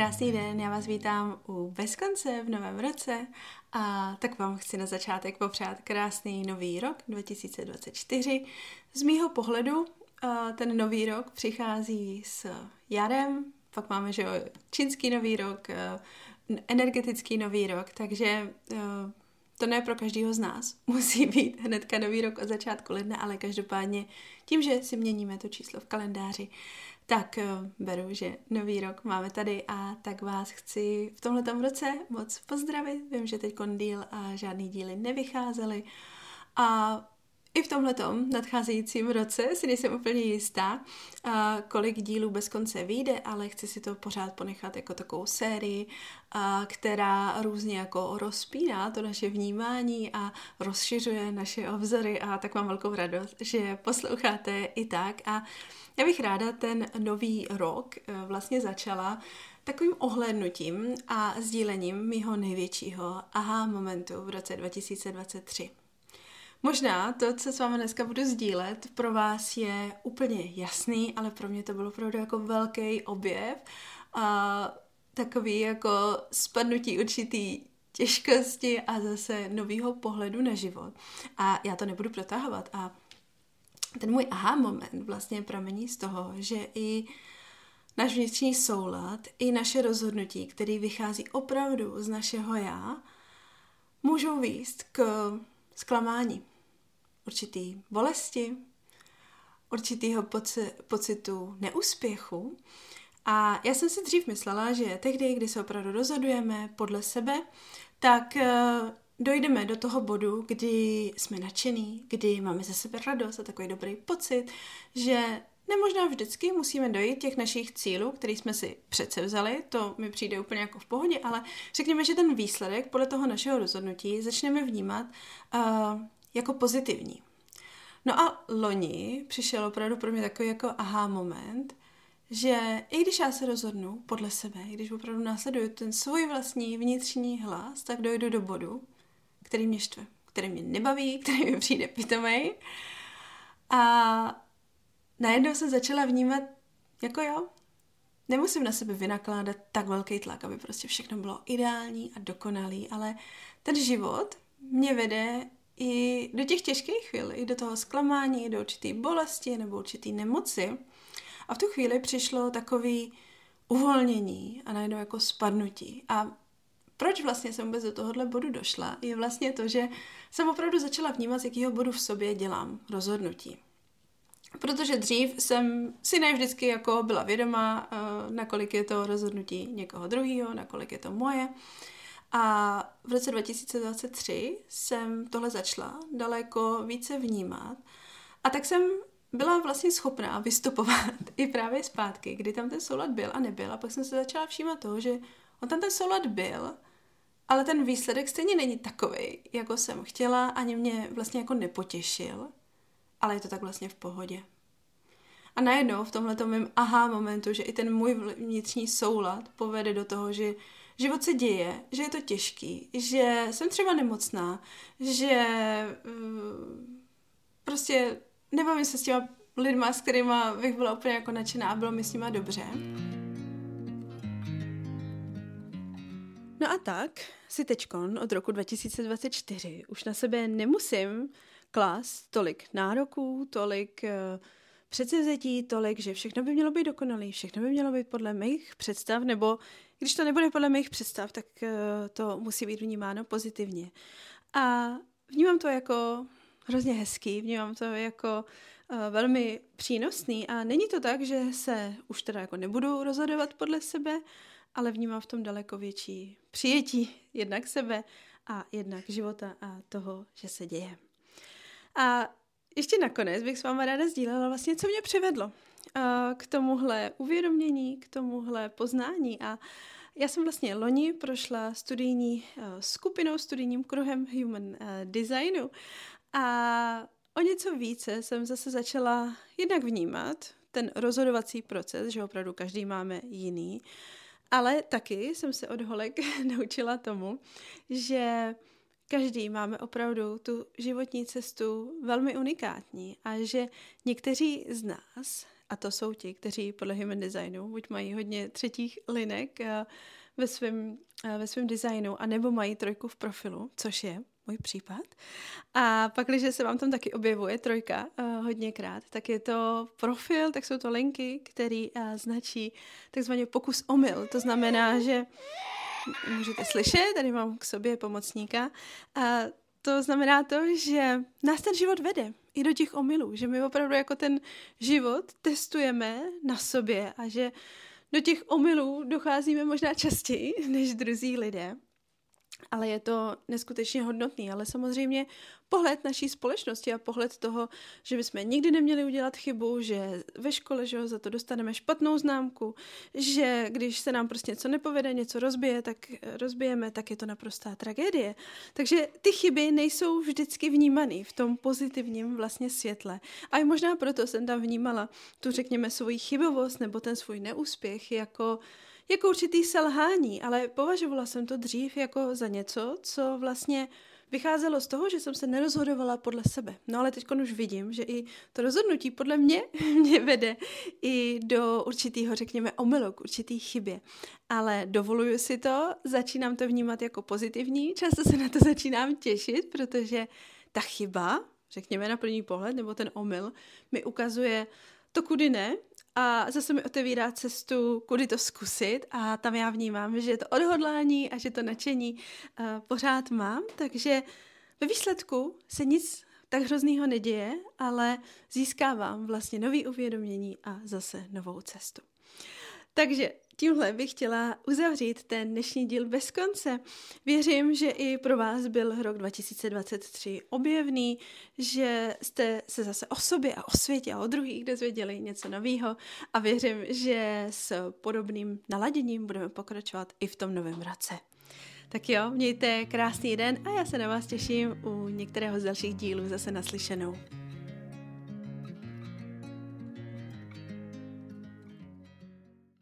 Krásný den, já vás vítám u Bezkonce v novém roce a tak vám chci na začátek popřát krásný nový rok 2024. Z mýho pohledu ten nový rok přichází s jarem, pak máme že jo, čínský nový rok, energetický nový rok, takže to ne pro každého z nás musí být hnedka nový rok od začátku ledna, ale každopádně tím, že si měníme to číslo v kalendáři, tak eh, beru, že nový rok máme tady a tak vás chci v tomhle roce moc pozdravit. Vím, že teď díl a žádný díly nevycházely a i v tomhletom nadcházejícím roce si nejsem úplně jistá, kolik dílů bez konce vyjde, ale chci si to pořád ponechat jako takovou sérii, která různě jako rozpíná to naše vnímání a rozšiřuje naše obzory a tak mám velkou radost, že posloucháte i tak a já bych ráda ten nový rok e, vlastně začala takovým ohlédnutím a sdílením mého největšího aha momentu v roce 2023. Možná to, co s vámi dneska budu sdílet, pro vás je úplně jasný, ale pro mě to bylo opravdu jako velký objev a takový jako spadnutí určitý těžkosti a zase novýho pohledu na život. A já to nebudu protahovat a ten můj aha moment vlastně pramení z toho, že i náš vnitřní soulad, i naše rozhodnutí, který vychází opravdu z našeho já, můžou výst k zklamání, určitý bolesti, určitýho poci- pocitu neúspěchu. A já jsem si dřív myslela, že tehdy, kdy se opravdu rozhodujeme podle sebe, tak uh, dojdeme do toho bodu, kdy jsme nadšený, kdy máme ze sebe radost a takový dobrý pocit, že nemožná vždycky musíme dojít těch našich cílů, který jsme si přece vzali, to mi přijde úplně jako v pohodě, ale řekněme, že ten výsledek podle toho našeho rozhodnutí začneme vnímat uh, jako pozitivní. No a loni přišel opravdu pro mě takový jako aha moment, že i když já se rozhodnu podle sebe, i když opravdu následuju ten svůj vlastní vnitřní hlas, tak dojdu do bodu, který mě štve, který mě nebaví, který mi přijde pitomej. A najednou jsem začala vnímat, jako jo, nemusím na sebe vynakládat tak velký tlak, aby prostě všechno bylo ideální a dokonalý, ale ten život mě vede i do těch těžkých chvíli, i do toho zklamání, i do určité bolesti nebo určité nemoci. A v tu chvíli přišlo takový uvolnění a najednou jako spadnutí. A proč vlastně jsem vůbec do tohohle bodu došla, je vlastně to, že jsem opravdu začala vnímat, z jakého bodu v sobě dělám rozhodnutí. Protože dřív jsem si ne vždycky jako byla vědomá, eh, nakolik je to rozhodnutí někoho druhého, nakolik je to moje. A v roce 2023 jsem tohle začala daleko více vnímat. A tak jsem byla vlastně schopná vystupovat i právě zpátky, kdy tam ten soulad byl a nebyl. A pak jsem se začala všímat toho, že on tam ten soulad byl, ale ten výsledek stejně není takový, jako jsem chtěla, ani mě vlastně jako nepotěšil, ale je to tak vlastně v pohodě. A najednou v tomhle mém aha momentu, že i ten můj vnitřní soulad povede do toho, že život se děje, že je to těžký, že jsem třeba nemocná, že uh, prostě nebavím se s těma lidma, s kterými bych byla úplně jako nadšená a bylo mi s nima dobře. No a tak si teďkon od roku 2024 už na sebe nemusím klást tolik nároků, tolik uh, předsevzetí, tolik, že všechno by mělo být dokonalé, všechno by mělo být podle mých představ, nebo když to nebude podle mých představ, tak uh, to musí být vnímáno pozitivně. A vnímám to jako hrozně hezký, vnímám to jako uh, velmi přínosný a není to tak, že se už teda jako nebudu rozhodovat podle sebe, ale vnímám v tom daleko větší přijetí jednak sebe a jednak života a toho, že se děje. A ještě nakonec bych s váma ráda sdílela vlastně, co mě přivedlo k tomuhle uvědomění, k tomuhle poznání. A já jsem vlastně loni prošla studijní skupinou, studijním kruhem Human Designu. A o něco více jsem zase začala jednak vnímat ten rozhodovací proces, že opravdu každý máme jiný, ale taky jsem se od holek naučila tomu, že každý máme opravdu tu životní cestu velmi unikátní a že někteří z nás a to jsou ti, kteří podle Human Designu buď mají hodně třetích linek eh, ve svém eh, ve svém designu, anebo mají trojku v profilu, což je můj případ. A pak, když se vám tam taky objevuje trojka uh, hodněkrát, tak je to profil, tak jsou to linky, který značí takzvaně pokus omyl. To znamená, že můžete slyšet, tady mám k sobě pomocníka, a to znamená to, že nás ten život vede i do těch omylů, že my opravdu jako ten život testujeme na sobě a že do těch omylů docházíme možná častěji než druzí lidé ale je to neskutečně hodnotný. Ale samozřejmě pohled naší společnosti a pohled toho, že bychom nikdy neměli udělat chybu, že ve škole že za to dostaneme špatnou známku, že když se nám prostě něco nepovede, něco rozbije, tak rozbijeme, tak je to naprostá tragédie. Takže ty chyby nejsou vždycky vnímané v tom pozitivním vlastně světle. A i možná proto jsem tam vnímala tu, řekněme, svoji chybovost nebo ten svůj neúspěch jako jako určitý selhání, ale považovala jsem to dřív jako za něco, co vlastně vycházelo z toho, že jsem se nerozhodovala podle sebe. No ale teď už vidím, že i to rozhodnutí podle mě mě vede i do určitého, řekněme, omylu, k určitý chybě. Ale dovoluju si to, začínám to vnímat jako pozitivní, často se na to začínám těšit, protože ta chyba, řekněme na první pohled, nebo ten omyl, mi ukazuje to, kudy ne, a zase mi otevírá cestu, kudy to zkusit a tam já vnímám, že to odhodlání a že to nadšení uh, pořád mám, takže ve výsledku se nic tak hroznýho neděje, ale získávám vlastně nový uvědomění a zase novou cestu. Takže tímhle bych chtěla uzavřít ten dnešní díl bez konce. Věřím, že i pro vás byl rok 2023 objevný, že jste se zase o sobě a o světě a o druhých dozvěděli něco nového a věřím, že s podobným naladěním budeme pokračovat i v tom novém roce. Tak jo, mějte krásný den a já se na vás těším u některého z dalších dílů zase naslyšenou.